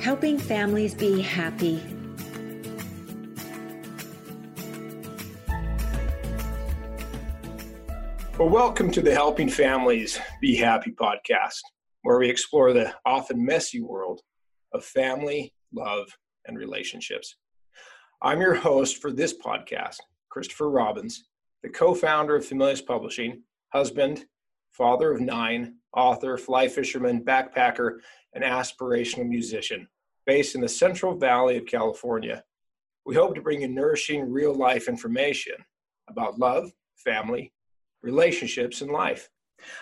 helping families be happy. Well, welcome to the Helping Families Be Happy podcast, where we explore the often messy world of family, love, and relationships. I'm your host for this podcast, Christopher Robbins, the co founder of Familius Publishing, husband, father of nine, author, fly fisherman, backpacker, and aspirational musician based in the Central Valley of California. We hope to bring you nourishing real life information about love, family, relationships, and life.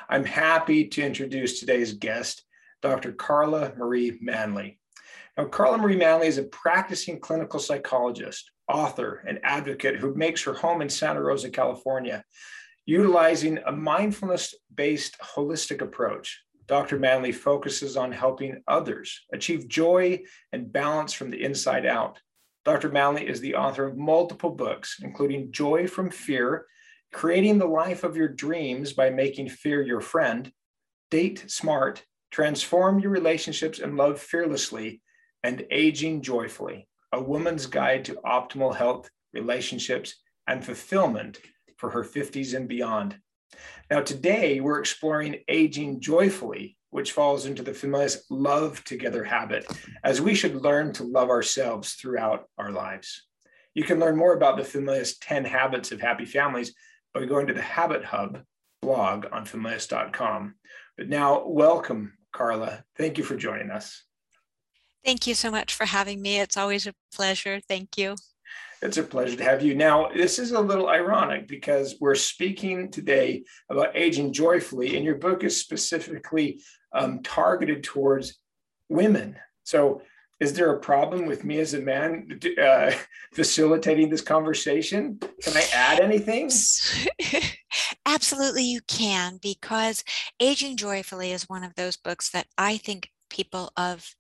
I'm happy to introduce today's guest, Dr. Carla Marie Manley. Now, Carla Marie Manley is a practicing clinical psychologist, author, and advocate who makes her home in Santa Rosa, California. Utilizing a mindfulness based holistic approach, Dr. Manley focuses on helping others achieve joy and balance from the inside out. Dr. Manley is the author of multiple books, including Joy from Fear, Creating the Life of Your Dreams by Making Fear Your Friend, Date Smart, Transform Your Relationships and Love Fearlessly, and Aging Joyfully, a woman's guide to optimal health, relationships, and fulfillment for her 50s and beyond. Now, today we're exploring aging joyfully, which falls into the Familius love together habit, as we should learn to love ourselves throughout our lives. You can learn more about the Familius 10 habits of happy families by going to the Habit Hub blog on familius.com. But now, welcome, Carla. Thank you for joining us. Thank you so much for having me. It's always a pleasure. Thank you. It's a pleasure to have you. Now, this is a little ironic because we're speaking today about aging joyfully, and your book is specifically um, targeted towards women. So, is there a problem with me as a man uh, facilitating this conversation? Can I add anything? Absolutely, you can, because Aging Joyfully is one of those books that I think people of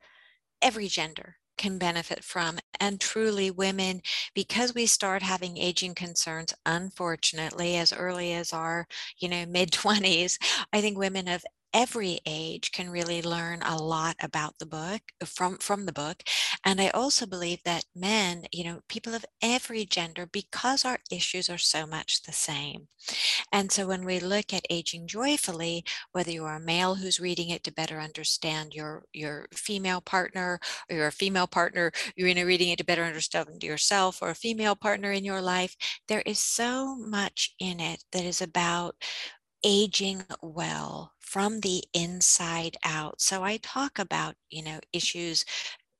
every gender can benefit from and truly women because we start having aging concerns unfortunately as early as our you know mid 20s i think women of every age can really learn a lot about the book uh, from from the book and i also believe that men you know people of every gender because our issues are so much the same. And so when we look at aging joyfully whether you are a male who's reading it to better understand your your female partner or you're a female partner you're in reading it to better understand yourself or a female partner in your life there is so much in it that is about aging well from the inside out. So I talk about, you know, issues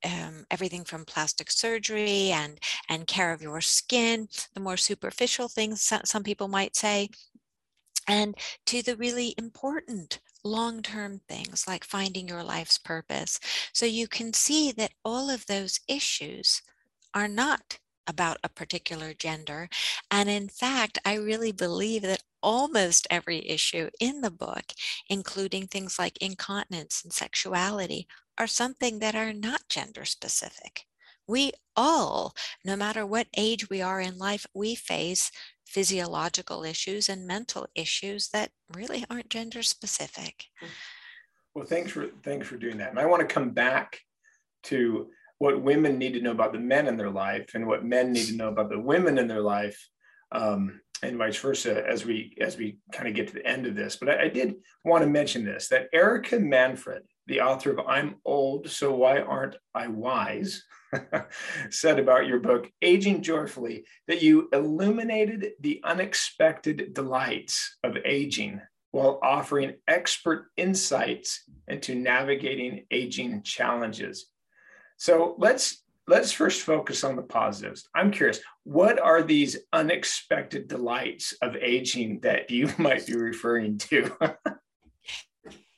um, everything from plastic surgery and and care of your skin, the more superficial things some, people might say, and to the really important long-term things like finding your life's purpose. So you can see that all of those issues are not about a particular gender. And in fact, I really believe that almost every issue in the book, including things like incontinence and sexuality, are something that are not gender specific. We all, no matter what age we are in life, we face physiological issues and mental issues that really aren't gender specific. Hmm. Well, thanks for thanks for doing that. And I want to come back to what women need to know about the men in their life and what men need to know about the women in their life um, and vice versa as we as we kind of get to the end of this. But I, I did want to mention this that erica manfred the author of i'm old so why aren't i wise? said about your book aging joyfully that you illuminated the unexpected delights of aging while offering expert insights into navigating aging challenges so let's let's first focus on the positives. I'm curious, what are these unexpected delights of aging that you might be referring to?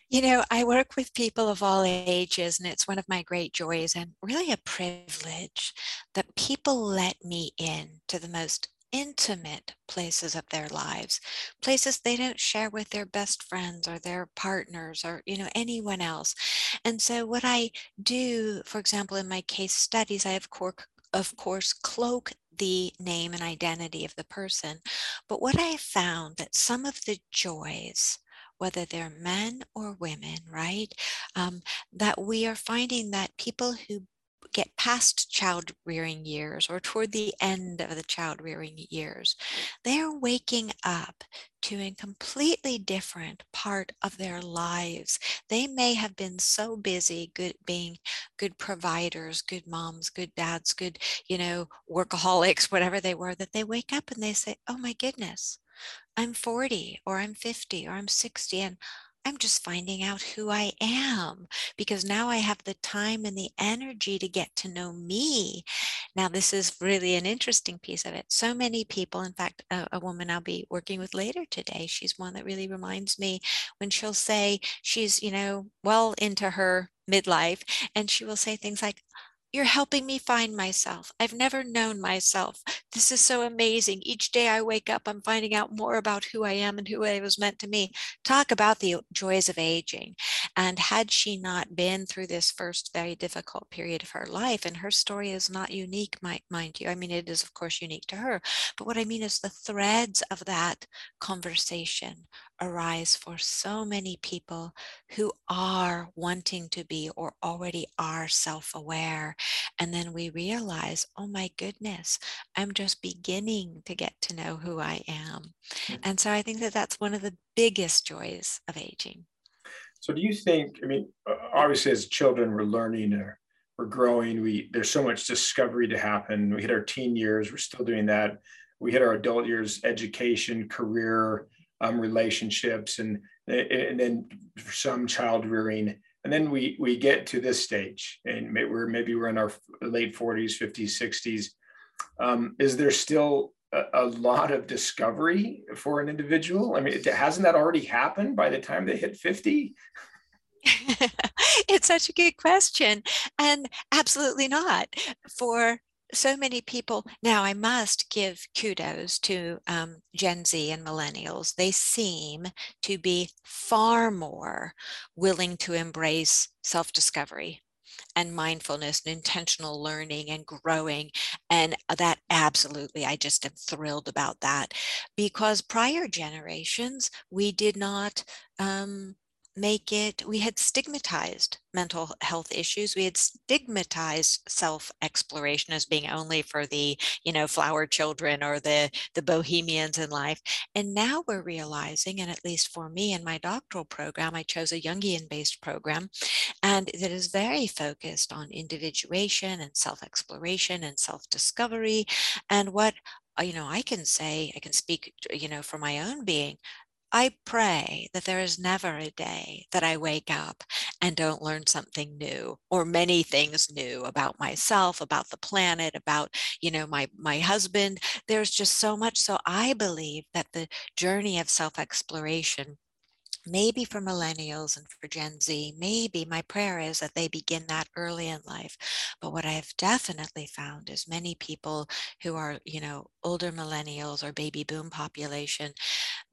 you know, I work with people of all ages, and it's one of my great joys and really a privilege that people let me in to the most intimate places of their lives places they don't share with their best friends or their partners or you know anyone else and so what i do for example in my case studies i have cork of course cloak the name and identity of the person but what i found that some of the joys whether they're men or women, right? Um, that we are finding that people who get past child rearing years or toward the end of the child rearing years, they're waking up to a completely different part of their lives. They may have been so busy good being good providers, good moms, good dads, good, you know, workaholics, whatever they were, that they wake up and they say, Oh my goodness, I'm 40 or I'm 50 or I'm 60 and I'm just finding out who I am because now I have the time and the energy to get to know me. Now, this is really an interesting piece of it. So many people, in fact, a, a, woman I'll be working with later today, she's one that really reminds me when she'll say she's, you know, well into her midlife, and she will say things like, you're helping me find myself. I've never known myself. This is so amazing. Each day I wake up, I'm finding out more about who I am and who I was meant to be. Talk about the joys of aging. And had she not been through this first very difficult period of her life, and her story is not unique, mind you. I mean, it is, of course, unique to her. But what I mean is the threads of that conversation arise for so many people who are wanting to be or already are self aware. And then we realize, oh my goodness, I'm just beginning to get to know who I am. Mm. And so I think that that's one of the biggest joys of aging. So, do you think, I mean, obviously, as children, we're learning or we're growing, we there's so much discovery to happen. We hit our teen years, we're still doing that. We hit our adult years, education, career, um, relationships, and and then some child rearing, and then we we get to this stage, and we're maybe we're in our late 40s, 50s, 60s. Um, is there still a, a, lot of discovery for an individual? I mean, hasn't that already happened by the time they hit 50? it's such a good question. And absolutely not. For so many people now i must give kudos to um, gen z and millennials. They seem to be far more willing to embrace self-discovery and mindfulness and intentional learning and growing and that absolutely i just am thrilled about that. Because prior generations we did not um, make it, we had stigmatized mental health issues. We had stigmatized self exploration as being only for the, you know, flower children or the, the bohemians in life. And now we're realizing, and at least for me in my doctoral program, I chose a Jungian based program and that is very focused on individuation and self exploration and self discovery. And what uh, you know, I can say, I can speak, you know, for my own being. I pray that there is never a day that I wake up and don't learn something new or many things new about myself, about the planet, about, you know, my my husband. There's just so much so I believe that the journey of self-exploration maybe for millennials and for Gen Z, maybe my prayer is that they begin that early in life. But what I've definitely found is many people who are, you know, older millennials or baby boom population,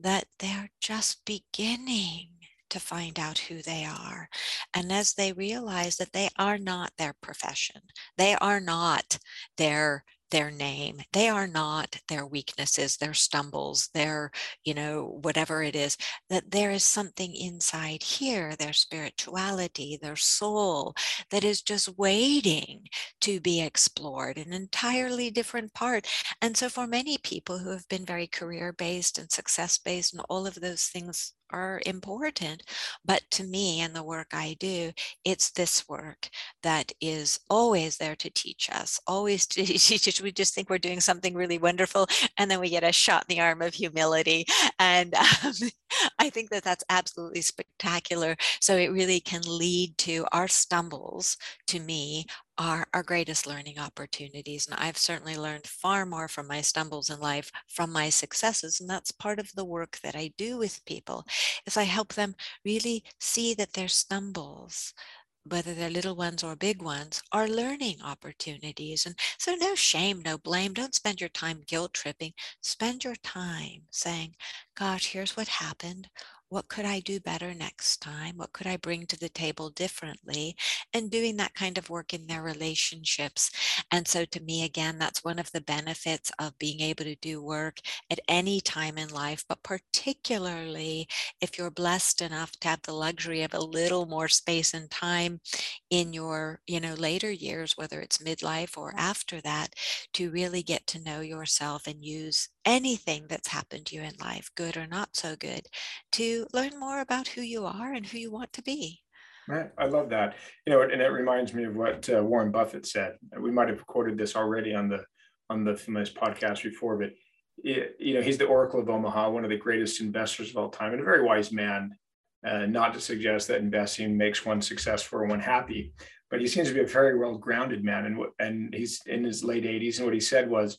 that they're just beginning to find out who they are. And as they realize that they are not their profession, they are not their their name. They are not their weaknesses, their stumbles, their, you know, whatever it is, that there is something inside here, their spirituality, their soul, that is just waiting to be explored, an entirely different part. And so, for many people who have been very career based and success based, and all of those things are important. But to me and the work I do, it's this work that is always there to teach us, always to teach us. We just think we're doing something really wonderful, and then we get a shot in the arm of humility. And um, I think that that's absolutely spectacular. So it really can lead to our stumbles, to me, are our greatest learning opportunities. And I've certainly learned far more from my stumbles in life from my successes. And that's part of the work that I do with people is I help them really see that their stumbles, whether they're little ones or big ones, are learning opportunities. And so, no shame, no blame. Don't spend your time guilt tripping. Spend your time saying, Gosh, here's what happened. What could I do better next time? What could I bring to the table differently? And doing that kind of work in their relationships. And so, to me, again, that's one of the benefits of being able to do work at any time in life, but particularly if you're blessed enough to have the luxury of a little more space and time in your, you know, later years, whether it's midlife or after that, to really get to know yourself and use anything that's happened to you in life, good or not so good, to learn more about who you are and who you want to be. Right. I love that. You know, and it reminds me of what uh, Warren Buffett said. We might have quoted this already on the on the Familius podcast before, but it, you know, he's the Oracle of Omaha, one of the greatest investors of all time, and a very wise man. Uh, not to suggest that investing makes one successful or one happy, but he seems to be a very well grounded man. And and he's in his late 80s, and what he said was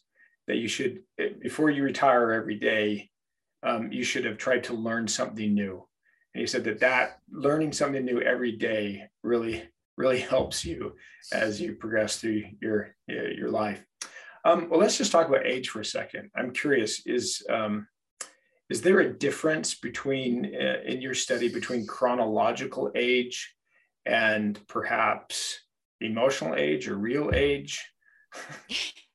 that you should, before you retire every day, um, you should have tried to learn something new. And he said that that learning something new every day really, really helps you as you progress through your your life. Um, well, let's just talk about age for a second. I'm curious: is um, is there a difference between uh, in your study between chronological age and perhaps emotional age or real age?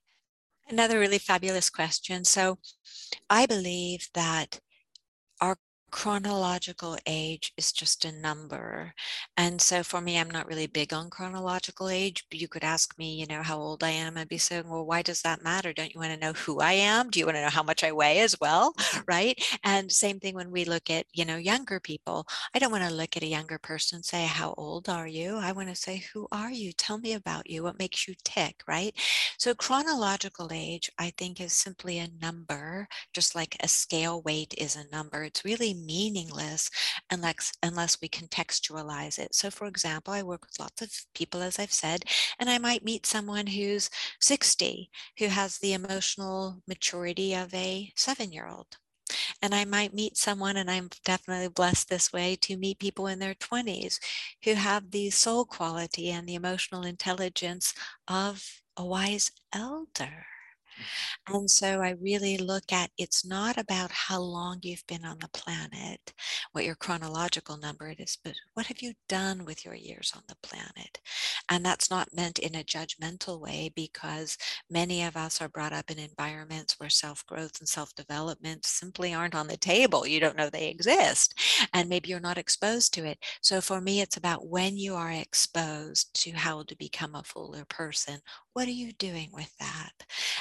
Another really fabulous question. So, I believe that chronological age is just a number. And so for me, I'm not really big on chronological age. But you could ask me, you know, how old I am. I'd be saying, well, why does that matter? Don't you want to know who I am? Do you want to know how much I weigh as well? Mm-hmm. Right. And same thing when we look at, you know, younger people. I don't want to look at a younger person and say, how old are you? I want to say, who are you? Tell me about you. What makes you tick? Right. So chronological age, I think, is simply a number, just like a scale weight is a number. It's really meaningless unless unless we contextualize it. So for example, I work with lots of people, as I've said, and I might meet someone who's 60 who has the emotional maturity of a seven-year-old. And I might meet someone, and I'm definitely blessed this way to meet people in their 20s who have the soul quality and the emotional intelligence of a wise elder. And so I really look at it's not about how long you've been on the planet, what your chronological number it is, but what have you done with your years on the planet? And that's not meant in a judgmental way because many of us are brought up in environments where self growth and self development simply aren't on the table. You don't know they exist. And maybe you're not exposed to it. So for me, it's about when you are exposed to how to become a fuller person, what are you doing with that?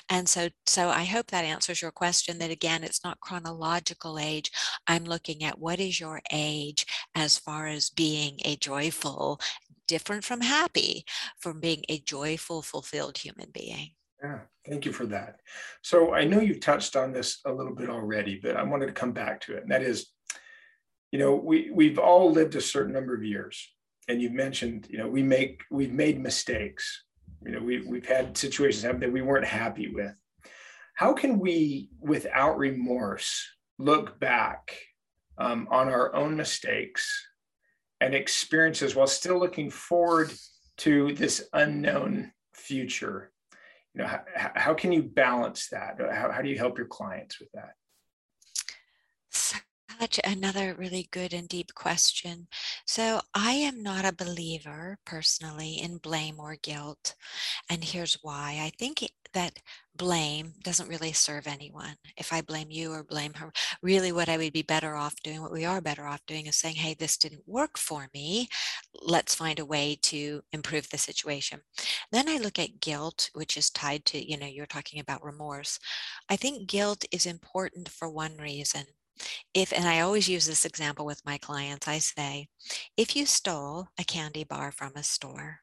And so so I hope that answers your question that again, it's not chronological age. I'm looking at what is your age as far as being a joyful, different from happy, from being a joyful, fulfilled human being. Yeah, thank you for that. So I know you've touched on this a little bit already, but I wanted to come back to it. And that is, you know, we we've all lived a certain number of years. And you've mentioned, you know, we make we've made mistakes. You know, we we've had situations happen that we weren't happy with how can we, without remorse, look back um, on our own mistakes and experiences while still looking forward to this unknown future? You know, how, how can you balance that? How, how do you help your clients with that? Such another really good and deep question. So, I am not a believer personally in blame or guilt. And here's why I think that blame doesn't really serve anyone. If I blame you or blame her, really what I would be better off doing, what we are better off doing is saying, hey, this didn't work for me. Let's find a way to improve the situation. Then I look at guilt, which is tied to, you know, you're talking about remorse. I think guilt is important for one reason. If, and I always use this example with my clients, I say, if you stole a candy bar from a store,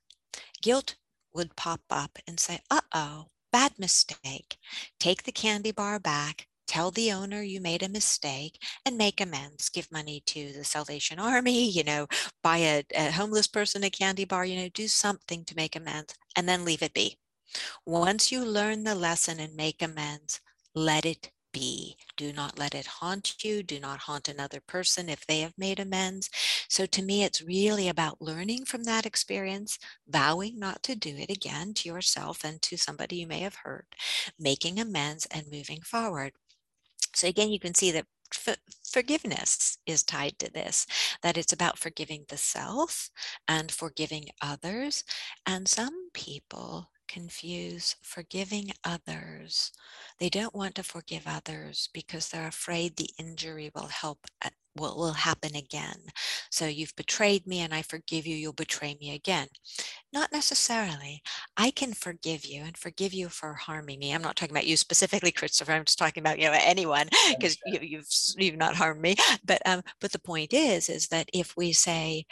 guilt would pop up and say, uh oh, Bad mistake. Take the candy bar back, tell the owner you made a mistake and make amends give money to the salvation army you know buy a, a, homeless person a candy bar you know do something to make amends and then leave it be once you learn the lesson and make amends let it be. Do not let it haunt you. Do not haunt another person if they have made amends. So to me, it's really about learning from that experience, vowing not to do it again to yourself and to somebody you may have hurt, making amends and moving forward. So again, you can see that forgiveness is tied to this, that it's about forgiving the self and forgiving others. And some people confuse forgiving others. They don't want to forgive others because they're afraid the injury will help uh, will, will happen again. So you've betrayed me and I forgive you, you'll betray me again. Not necessarily. I can forgive you and forgive you for harming me. I'm not talking about you specifically, Christopher. I'm just talking about you know anyone because you, have you've, you've not harmed me. But um, but the point is is that if we say,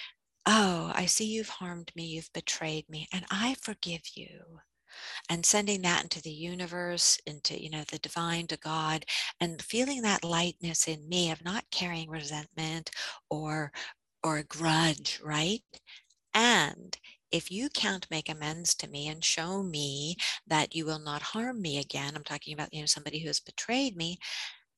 "Oh, I see you've harmed me, you've betrayed me, and I forgive you," and sending that into the universe into you know the divine to god and feeling that lightness in me of not carrying resentment or or a grudge right? And if you can't make amends to me and show me that you will not harm me again i'm talking about you know somebody who has betrayed me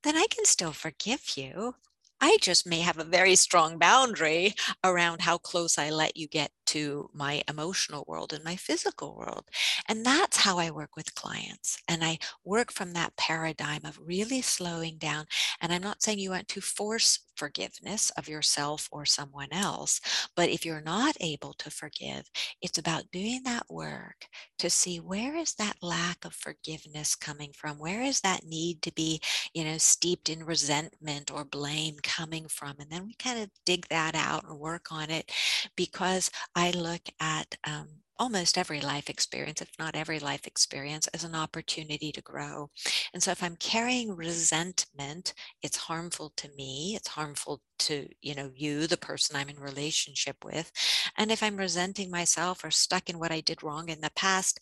then i can still forgive you I just may have a very strong boundary around how close I let you get to my emotional world and my physical world. And that's how I work with clients. And I work from that paradigm of really slowing down. And I'm not saying you want to force forgiveness of yourself or someone else. But if you're not able to forgive, it's about doing that work to see where is that lack of forgiveness coming from? Where is that need to be, you know, steeped in resentment or blame coming from? And then we kind of dig that out and work on it because I look at um, almost every life experience, if not every life experience, as an opportunity to grow. And so if I'm carrying resentment, it's harmful to me, it's harmful to, you know, you, the person I'm in relationship with. And if I'm resenting myself or stuck in what I did wrong in the past,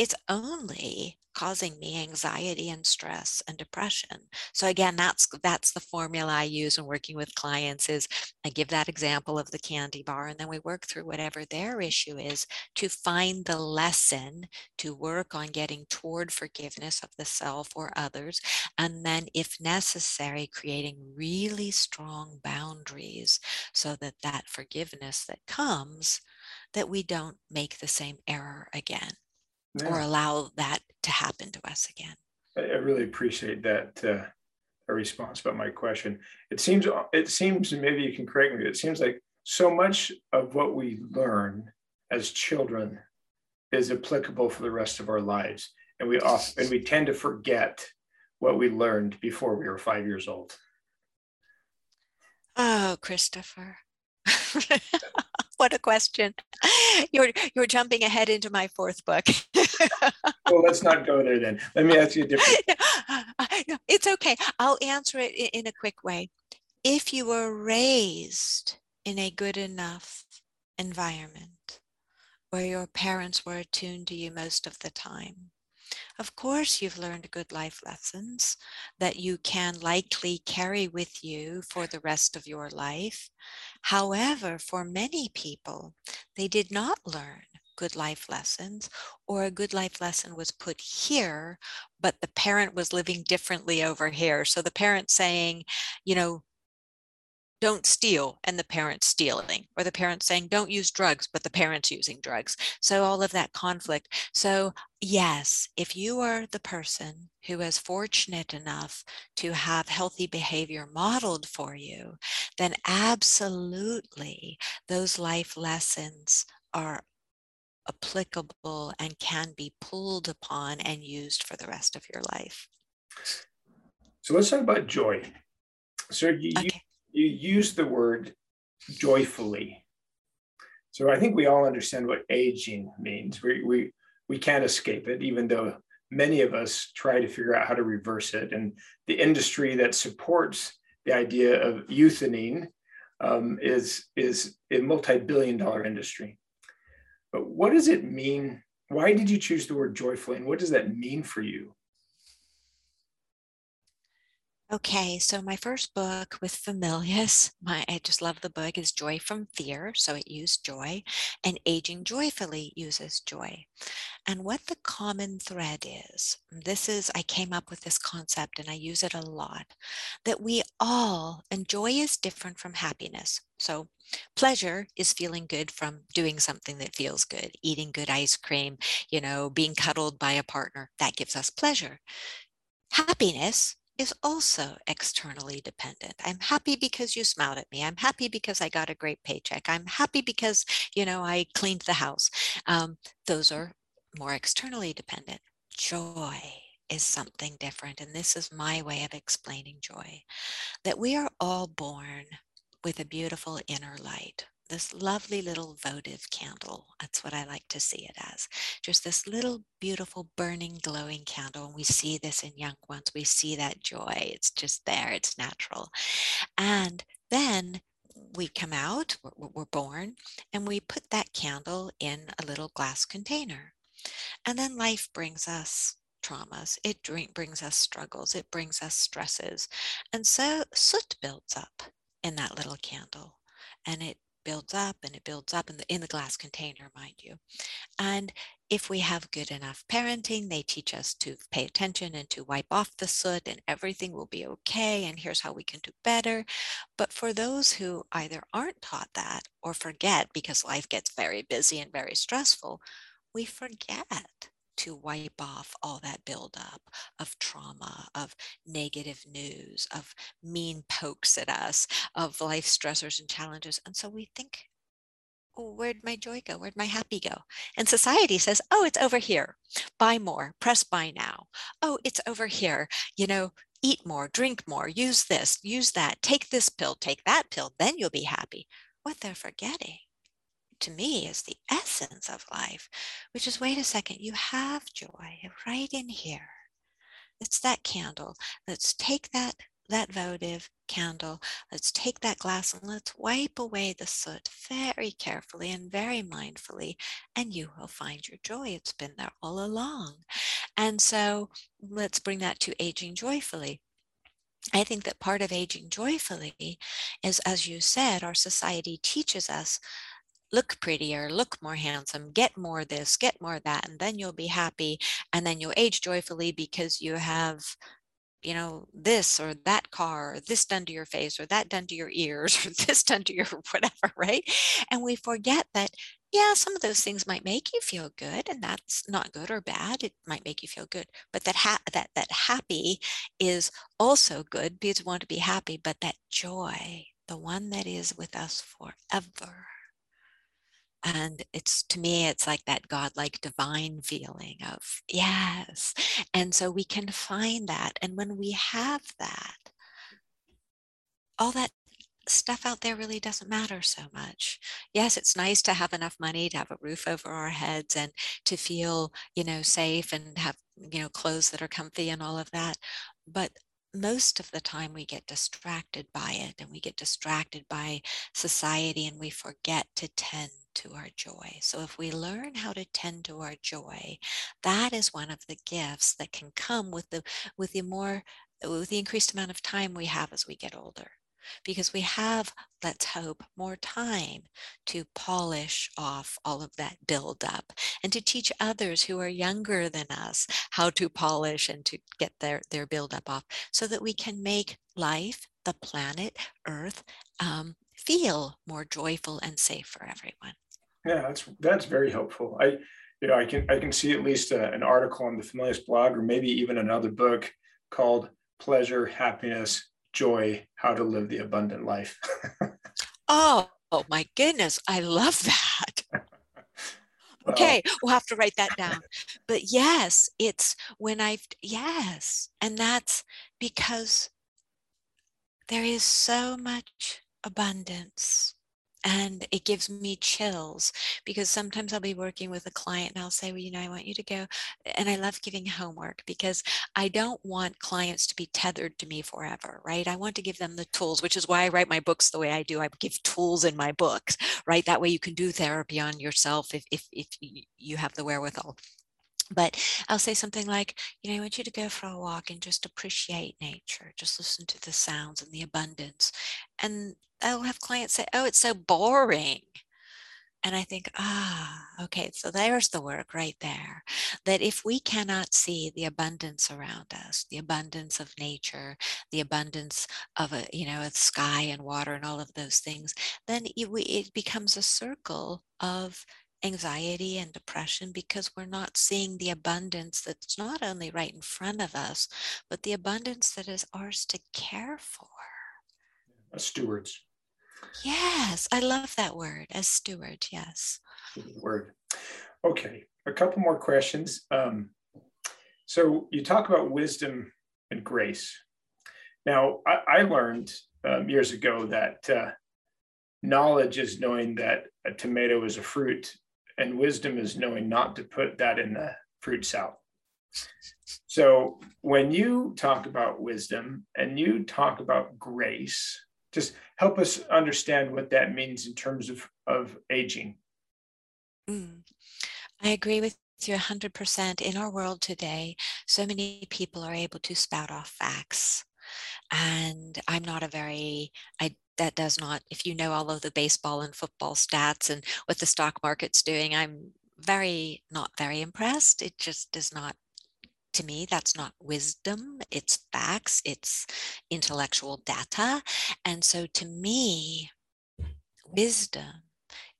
it's only causing me anxiety and stress and depression. So again that's that's the formula i use when working with clients is i give that example of the candy bar and then we work through whatever their issue is to find the lesson to work on getting toward forgiveness of the self or others and then if necessary creating really strong boundaries so that that forgiveness that comes that we don't make the same error again yeah. or allow that to happen to us again. I, really appreciate that uh, response about my question. It seems it seems maybe you can correct me. It seems like so much of what we learn as children is applicable for the rest of our lives, and we often and we tend to forget what we learned before we were five years old. Oh, Christopher. what a question. You're you're jumping ahead into my fourth book. well, let's not go there then. Let me ask you a different. No, It's okay. I'll answer it in a quick way. If you were raised in a good enough environment where your parents were attuned to you most of the time, of course, you've learned good life lessons that you can likely carry with you for the rest of your life. However, for many people, they did not learn good life lessons, or a good life lesson was put here, but the parent was living differently over here. So the parent saying, you know, don't steal and the parents stealing or the parents saying don't use drugs but the parents using drugs. So all of that conflict. So yes if you are the person who is fortunate enough to have healthy behavior modeled for you then absolutely those life lessons are applicable and can be pulled upon and used for the rest of your life. So let's talk about joy. So you, okay you use the word joyfully. So I think we all understand what aging means. We, we, we can't escape it, even though many of us try to figure out how to reverse it. And the industry that supports the idea of youthening um, is, is a multi-billion dollar industry. But what does it mean? Why did you choose the word joyfully? And what does that mean for you? Okay, so my first book with Familius, my I just love the book, is Joy from Fear. So it used joy, and Aging Joyfully uses joy. And what the common thread is, this is, I came up with this concept and I use it a lot, that we all, and joy is different from happiness. So pleasure is feeling good from doing something that feels good, eating good ice cream, you know, being cuddled by a partner, that gives us pleasure. Happiness is also externally dependent. I'm happy because you smiled at me. I'm happy because I got a great paycheck. I'm happy because, you know, I cleaned the house. Um, those are more externally dependent. Joy is something different. And this is my way of explaining joy that we are all born with a beautiful inner light this lovely little votive candle. That's what I like to see it as. Just this little beautiful burning, glowing candle. And we see this in young ones. We see that joy. It's just there, it's natural. And then we come out, we're, we're born, and we put that candle in a little glass container. And then life brings us traumas, it brings us struggles, it brings us stresses. And so soot builds up in that little candle and it builds up and it builds up in the in the glass container mind you. And if we have good enough parenting they teach us to pay attention and to wipe off the soot and everything will be okay and here's how we can do better. But for those who either aren't taught that or forget because life gets very busy and very stressful we forget to wipe off all that buildup of trauma, of negative news, of mean pokes at us, of life stressors and challenges. And so we think, oh, where'd my joy go? Where'd my happy go? And society says, oh, it's over here. Buy more, press buy now. Oh, it's over here. You know, eat more, drink more, use this, use that, take this pill, take that pill, then you'll be happy. What they're forgetting to me is the essence of life, which is wait a second, you have joy right in here. It's that candle. Let's take that that votive candle. Let's take that glass and let's wipe away the soot very carefully and very mindfully, and you will find your joy. It's been there all along. And so let's bring that to aging joyfully. I think that part of aging joyfully is, as you said, our society teaches us look prettier, look more handsome, get more this, get more that, and then you'll be happy. And then you'll age joyfully because you have, you know, this or that car, or this done to your face, or that done to your ears, or this done to your whatever, right? And we forget that, yeah, some of those things might make you feel good, and that's not good or bad. It might make you feel good, but that ha- that that happy is also good because we want to be happy. But that joy, the one that is with us forever and it's to me it's like that godlike divine feeling of yes and so we can find that and when we have that all that stuff out there really doesn't matter so much. Yes, it's nice to have enough money to have a roof over our heads and to feel, you know, safe and have, you know, clothes that are comfy and all of that. But most of the time we get distracted by it and we get distracted by society and we forget to tend to our joy. So if we learn how to tend to our joy, that is one of the gifts that can come with the with the more with the increased amount of time we have as we get older. Because we have, let's hope, more time to polish off all of that buildup and to teach others who are younger than us how to polish and to get their, their buildup off so that we can make life, the planet, Earth, um, feel more joyful and safe for everyone. Yeah, that's that's very helpful. I you know I can I can see at least a, an article on the Familius blog or maybe even another book called Pleasure, Happiness, Joy: How to Live the Abundant Life. oh, oh my goodness, I love that. well, okay, we'll have to write that down. But yes, it's when I've yes, and that's because there is so much abundance and it gives me chills because sometimes I'll be working with a client and I'll say, well, you know, I want you to go. And I love giving homework because I don't want clients to be tethered to me forever, right? I want to give them the tools, which is why I write my books the way I do. I give tools in my books, right? That way you can do therapy on yourself if, if, if you have the wherewithal. But I'll say something like, you know, I want you to go for a walk and just appreciate nature, just listen to the sounds and the abundance. And I'll have clients say, oh, it's so boring. And I think, ah, okay, so there's the work right there. That if we cannot see the abundance around us, the abundance of nature, the abundance of a, you know, sky and water and all of those things, then it, it becomes a circle of anxiety and depression because we're not seeing the abundance that's not only right in front of us, but the abundance that is ours to care for. Stewards. Yes, I love that word, as steward. Yes. Word. Okay, a couple more questions. Um, so you talk about wisdom and grace. Now, I, I learned um, years ago that uh, knowledge is knowing that a tomato is a fruit, and wisdom is knowing not to put that in the fruit salad. So when you talk about wisdom and you talk about grace, just help us understand what that means in terms of, of aging. Mm. I agree with you 100%. In our world today, so many people are able to spout off facts. And I'm not a very, I that does not, if you know all of the baseball and football stats and what the stock market's doing, I'm very, not very impressed. It just does not to me, that's not wisdom, it's facts, it's intellectual data. And so to me, wisdom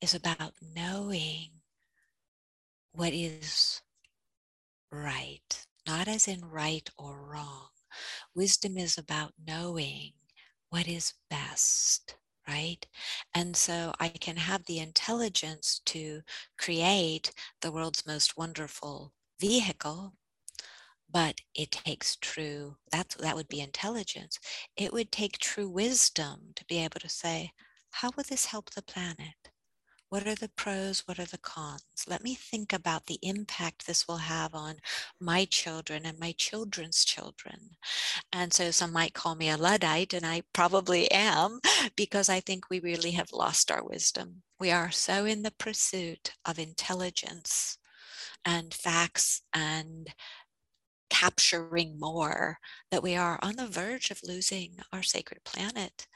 is about knowing what is right, not as in right or wrong. Wisdom is about knowing what is best right? And so I can have the intelligence to create the world's most wonderful vehicle, but it takes true that's that would be intelligence. It would take true wisdom to be able to say how will this help the planet? What are the pros? What are the cons? Let me think about the impact this will have on my children and my children's children. And so some might call me a luddite and i probably am because i think we really have lost our wisdom. We are so in the pursuit of intelligence and facts and capturing more, that we are on the verge of losing our sacred planet.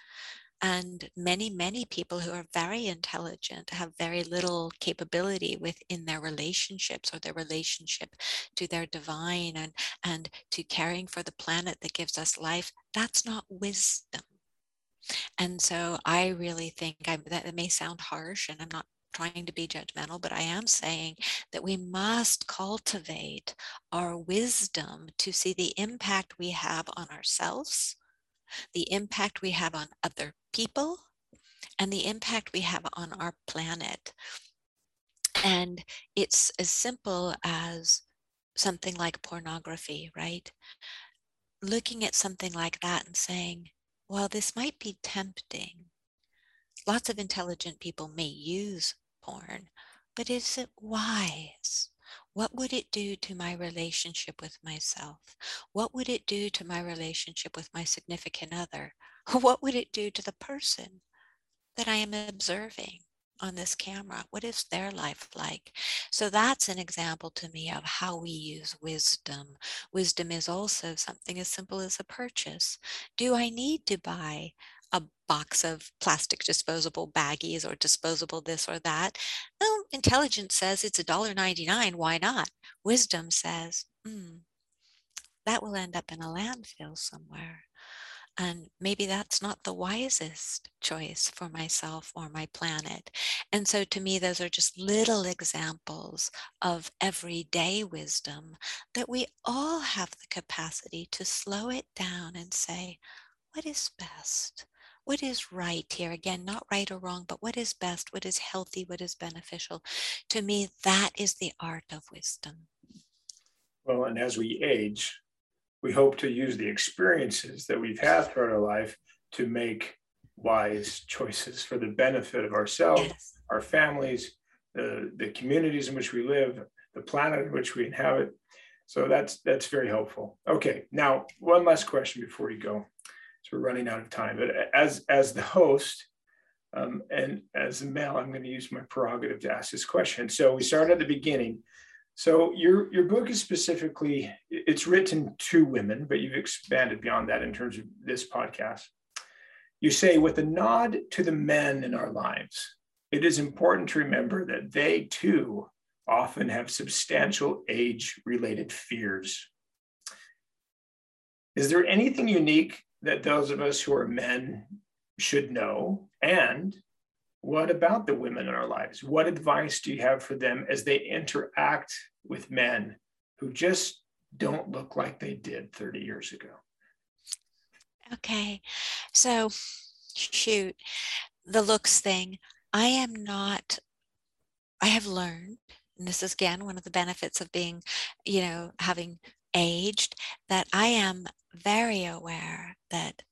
And many, many people who are very intelligent have very little capability within their relationships or their relationship to their divine and, and to caring for the planet that gives us life. That's not wisdom. And so I really think I, that may sound harsh, and I'm not trying to be judgmental, but I am saying that we must cultivate our wisdom to see the impact we have on ourselves, the impact we have on other people, and the impact we have on our planet. And it's as simple as something like pornography, right? Looking at something like that and saying, well, this might be tempting. Lots of intelligent people may use porn, but is it wise? What would it do to my relationship with myself? What would it do to my relationship with my significant other? What would it do to the person that I am observing on this camera? What is their life like? So that's an example to me of how we use wisdom. Wisdom is also something as simple as a purchase. Do I need to buy a box of plastic disposable baggies or disposable this or that. Well, intelligence says it's $1.99. Why not? Wisdom says, hmm, that will end up in a landfill somewhere. And maybe that's not the wisest choice for myself or my planet. And so to me, those are just little examples of everyday wisdom that we all have the capacity to slow it down and say, what is best? What is right here? Again not right or wrong but what is best what is healthy what is beneficial? To me that is the art of wisdom. Well and as we age we hope to use the experiences that we've had throughout our life to make wise choices for the benefit of ourselves yes. our families the, the communities in which we live the planet in which we inhabit. So that's that's very helpful. Okay now one last question before you go so we're running out of time. But as as the host um, and as a male, I'm going to use my prerogative to ask this question. So we start at the beginning. So your your book is specifically it's written to women, but you've expanded beyond that in terms of this podcast. You say with a nod to the men in our lives, it is important to remember that they too often have substantial age related fears. Is there anything unique that those of us who are men should know? And what about the women in our lives? What advice do you have for them as they interact with men who just don't look like they did 30 years ago? Okay. So, shoot, the looks thing. I am not, I have learned, and this is again one of the benefits of being, you know, having aged, that I am very aware that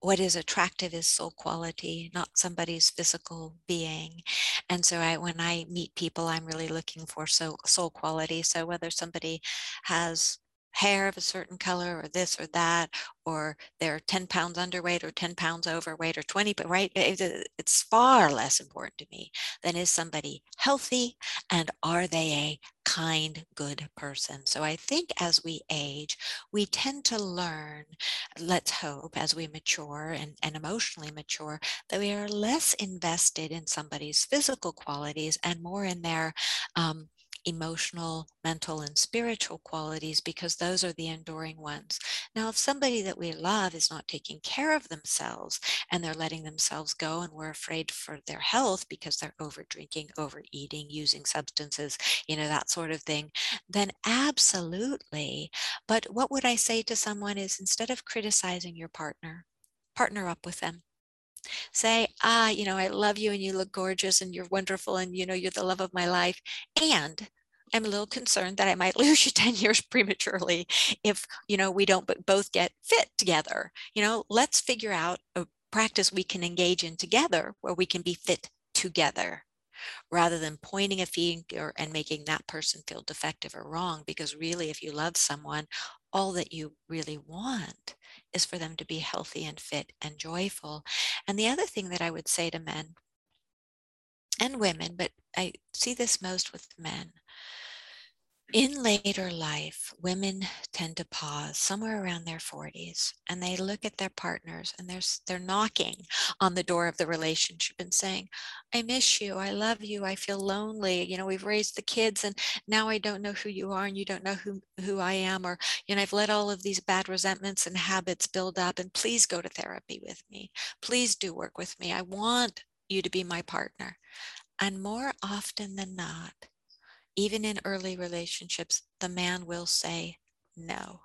what is attractive is soul quality, not somebody's physical being. And so I, when I meet people, I'm really looking for soul, soul quality. So whether somebody has hair of a certain color or this or that or they're 10 pounds underweight or 10 pounds overweight or 20 but right it's far less important to me than is somebody healthy and are they a kind good person. So i think as we age we tend to learn let's hope as we mature and, and emotionally mature that we are less invested in somebody's physical qualities and more in their um, emotional, mental, and spiritual qualities because those are the enduring ones. Now, if somebody that we love is not taking care of themselves and they're letting themselves go and we're afraid for their health because they're over drinking, overeating, using substances, you know, that sort of thing, then absolutely. But what would I say to someone is instead of criticizing your partner, partner up with them say ah you know i love you and you look gorgeous and you're wonderful and you know you're the love of my life and i'm a little concerned that i might lose you 10 years prematurely if you know we don't both get fit together. You know let's figure out a practice we can engage in together where we can be fit together rather than pointing a finger and making that person feel defective or wrong because really if you love someone all that you really want is for them to be healthy and fit and joyful. And the other thing that I would say to men and women, but I see this most with men, in later life, women tend to pause somewhere around their 40s and they look at their partners and they're, they're knocking on the door of the relationship and saying, I miss you. I love you. I feel lonely. You know, we've raised the kids and now I don't know who you are and you don't know who, who I am. Or, you know, I've let all of these bad resentments and habits build up and please go to therapy with me. Please do work with me. I want you to be my partner. And more often than not, even in early relationships, the man will say, No,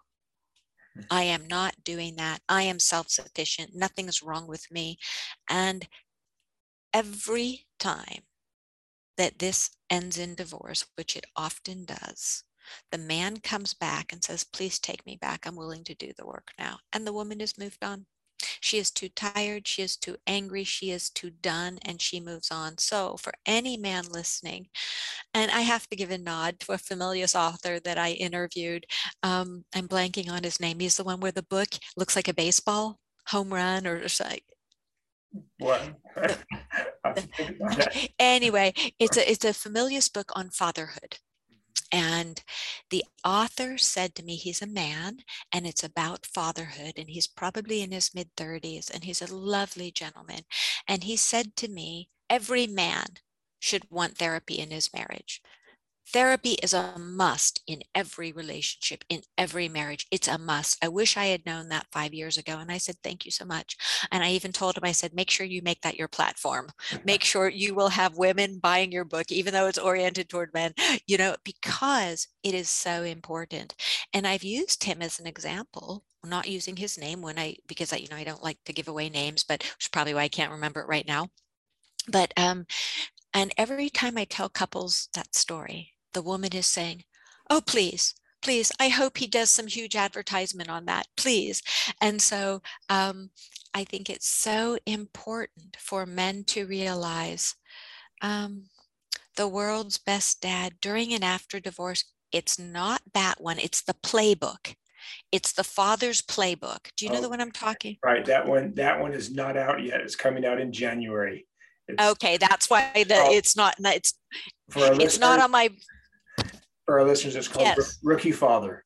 hmm. I am not doing that. I am self sufficient. Nothing's wrong with me. And every time that this ends in divorce, which it often does, the man comes back and says, Please take me back. I'm willing to do the work now. And the woman has moved on. She is too tired, she is too angry, she is too done, and she moves on. So, for any man listening, and I have to give a nod to a Familius author that I interviewed. Um, I'm blanking on his name. He's the one where the book looks like a baseball home run or, like what? anyway, it's a it's a Familius book on fatherhood. And the author said to me, he's a man and it's about fatherhood, and he's probably in his mid 30s, and he's a lovely gentleman. And he said to me, every man should want therapy in his marriage. Therapy is a must in every relationship, in every marriage. It's a must. I wish I had known that five years ago. And I said, Thank you so much. And I even told him, I said, Make sure you make that your platform. Make sure you will have women buying your book, even though it's oriented toward men, you know, because it is so important. And I've used him as an example not using his name when I because I you know I don't like to give away names, but which probably why I can't remember it right now. But um, and every time I tell couples that story, the woman is saying, Oh, please, please, I hope he does some huge advertisement on that, please. And so um, I think it's so important for men to realize um, the world's best dad during and after divorce. It's not that one, it's the playbook. It's the father's playbook. Do you know oh, the one I'm talking? Right. That one, that one is not out yet. It's coming out in January. It's, okay, that's why the, oh, it's not. It's it's not on my for our listeners, it's called yes. Rookie Father.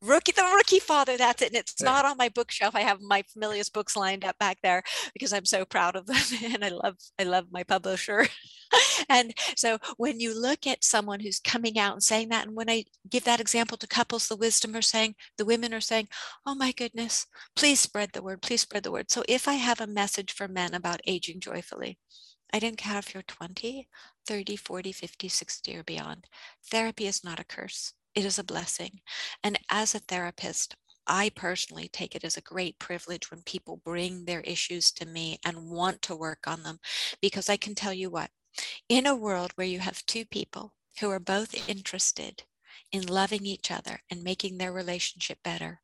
Rookie, the Rookie Father. That's it. And it's not on my bookshelf. I have my Familius books lined up back there because I'm so proud of them, and I love, I love my publisher. and so when you look at someone who's coming out and saying that, and when I give that example to couples, the wisdom are saying, the women are saying, "Oh my goodness, please spread the word. Please spread the word." So if I have a message for men about aging joyfully, I don't care if you're 20, 30, 40, 50, 60, or beyond. Therapy is not a curse, it is a blessing. And as a therapist, I personally take it as a great privilege when people bring their issues to me and want to work on them because I can tell you what, in a world where you have two people who are both interested in loving each other and making their relationship better,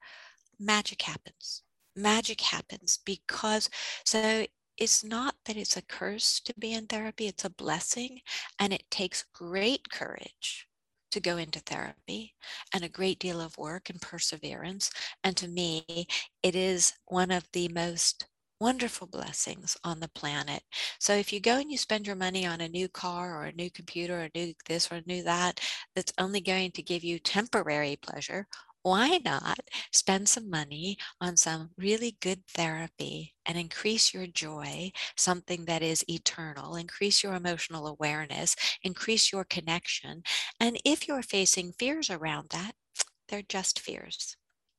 magic happens. Magic happens because so it's not that it's a curse to be in therapy, it's a blessing, and it takes great courage to go into therapy and a great deal of work and perseverance. And to me, it is one of the most wonderful blessings on the planet. So if you go and you spend your money on a new car or a new computer or a new this or a new that, that's only going to give you temporary pleasure why not spend some money on some really good therapy and increase your joy, something that is eternal, increase your emotional awareness, increase your connection. And if you're facing fears around that, they're just fears.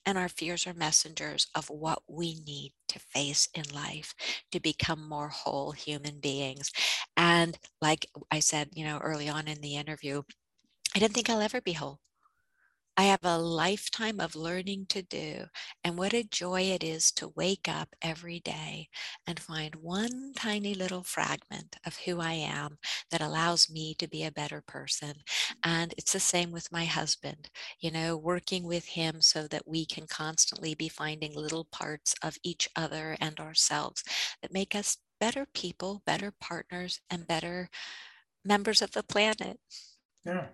And our fears are messengers of what we need to face in life to become more whole human beings. And like I said, you know, early on in the interview, I didn't think I'll ever be whole. I have a lifetime of learning to do. And what a joy it is to wake up every day and find one tiny little fragment of who I am that allows me to be a better person. And it's the same with my husband, you know, working with him so that we can constantly be finding little parts of each other and ourselves that make us better people, better partners, and better members of the planet. Yeah.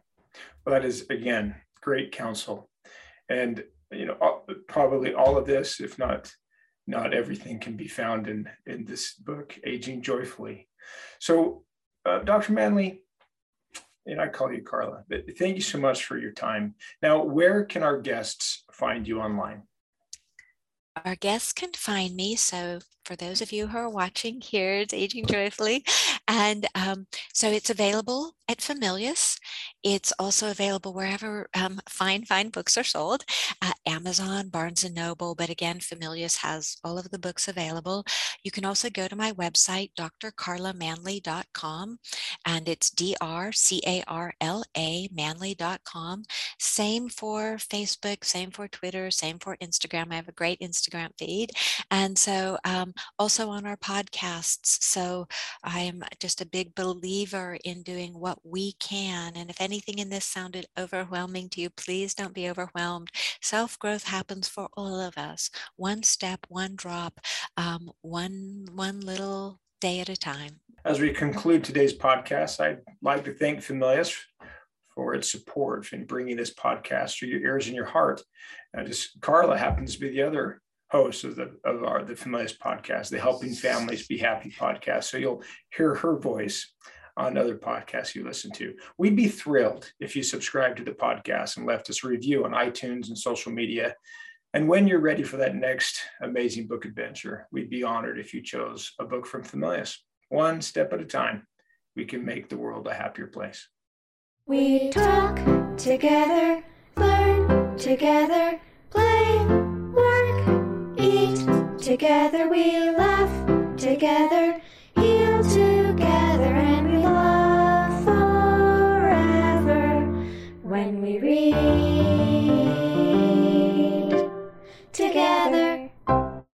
Well, that is, again, great counsel. And, you know, probably all of this, if not not everything can be found in in this book aging joyfully so uh, dr manley and i call you carla but thank you so much for your time now where can our guests find you online our guests can find me. So, for those of you who are watching, here's Aging Joyfully. And um, so it's available at Familius. It's also available wherever um, fine, fine books are sold uh, Amazon, Barnes and Noble. But again, Familius has all of the books available. You can also go to my website, drcarlamanley.com, and it's D R C A R L A manley.com. Same for Facebook, same for Twitter, same for Instagram. I have a great Instagram feed. And so um, also on our podcasts. So I am just a big believer in doing what we can. And if anything in this sounded overwhelming to you, please don't be overwhelmed. Self growth happens for all of us, one step, one drop, um, one one little day at a time. As we conclude today's podcast, I'd like to thank Familius for its support in bringing this podcast to your ears and your heart. And just Carla happens to be the other host of the of our the Familius podcast, the Helping Families Be Happy podcast. So you'll hear her voice on other podcasts you listen to. We'd be thrilled if you subscribe to the podcast and left us a review on iTunes and social media. And when you're ready for that next amazing book adventure, we'd be honored if you chose a book from Familius. One step at a time, we can make the world a happier place. We talk together, learn together, play, work, eat together, we laugh together,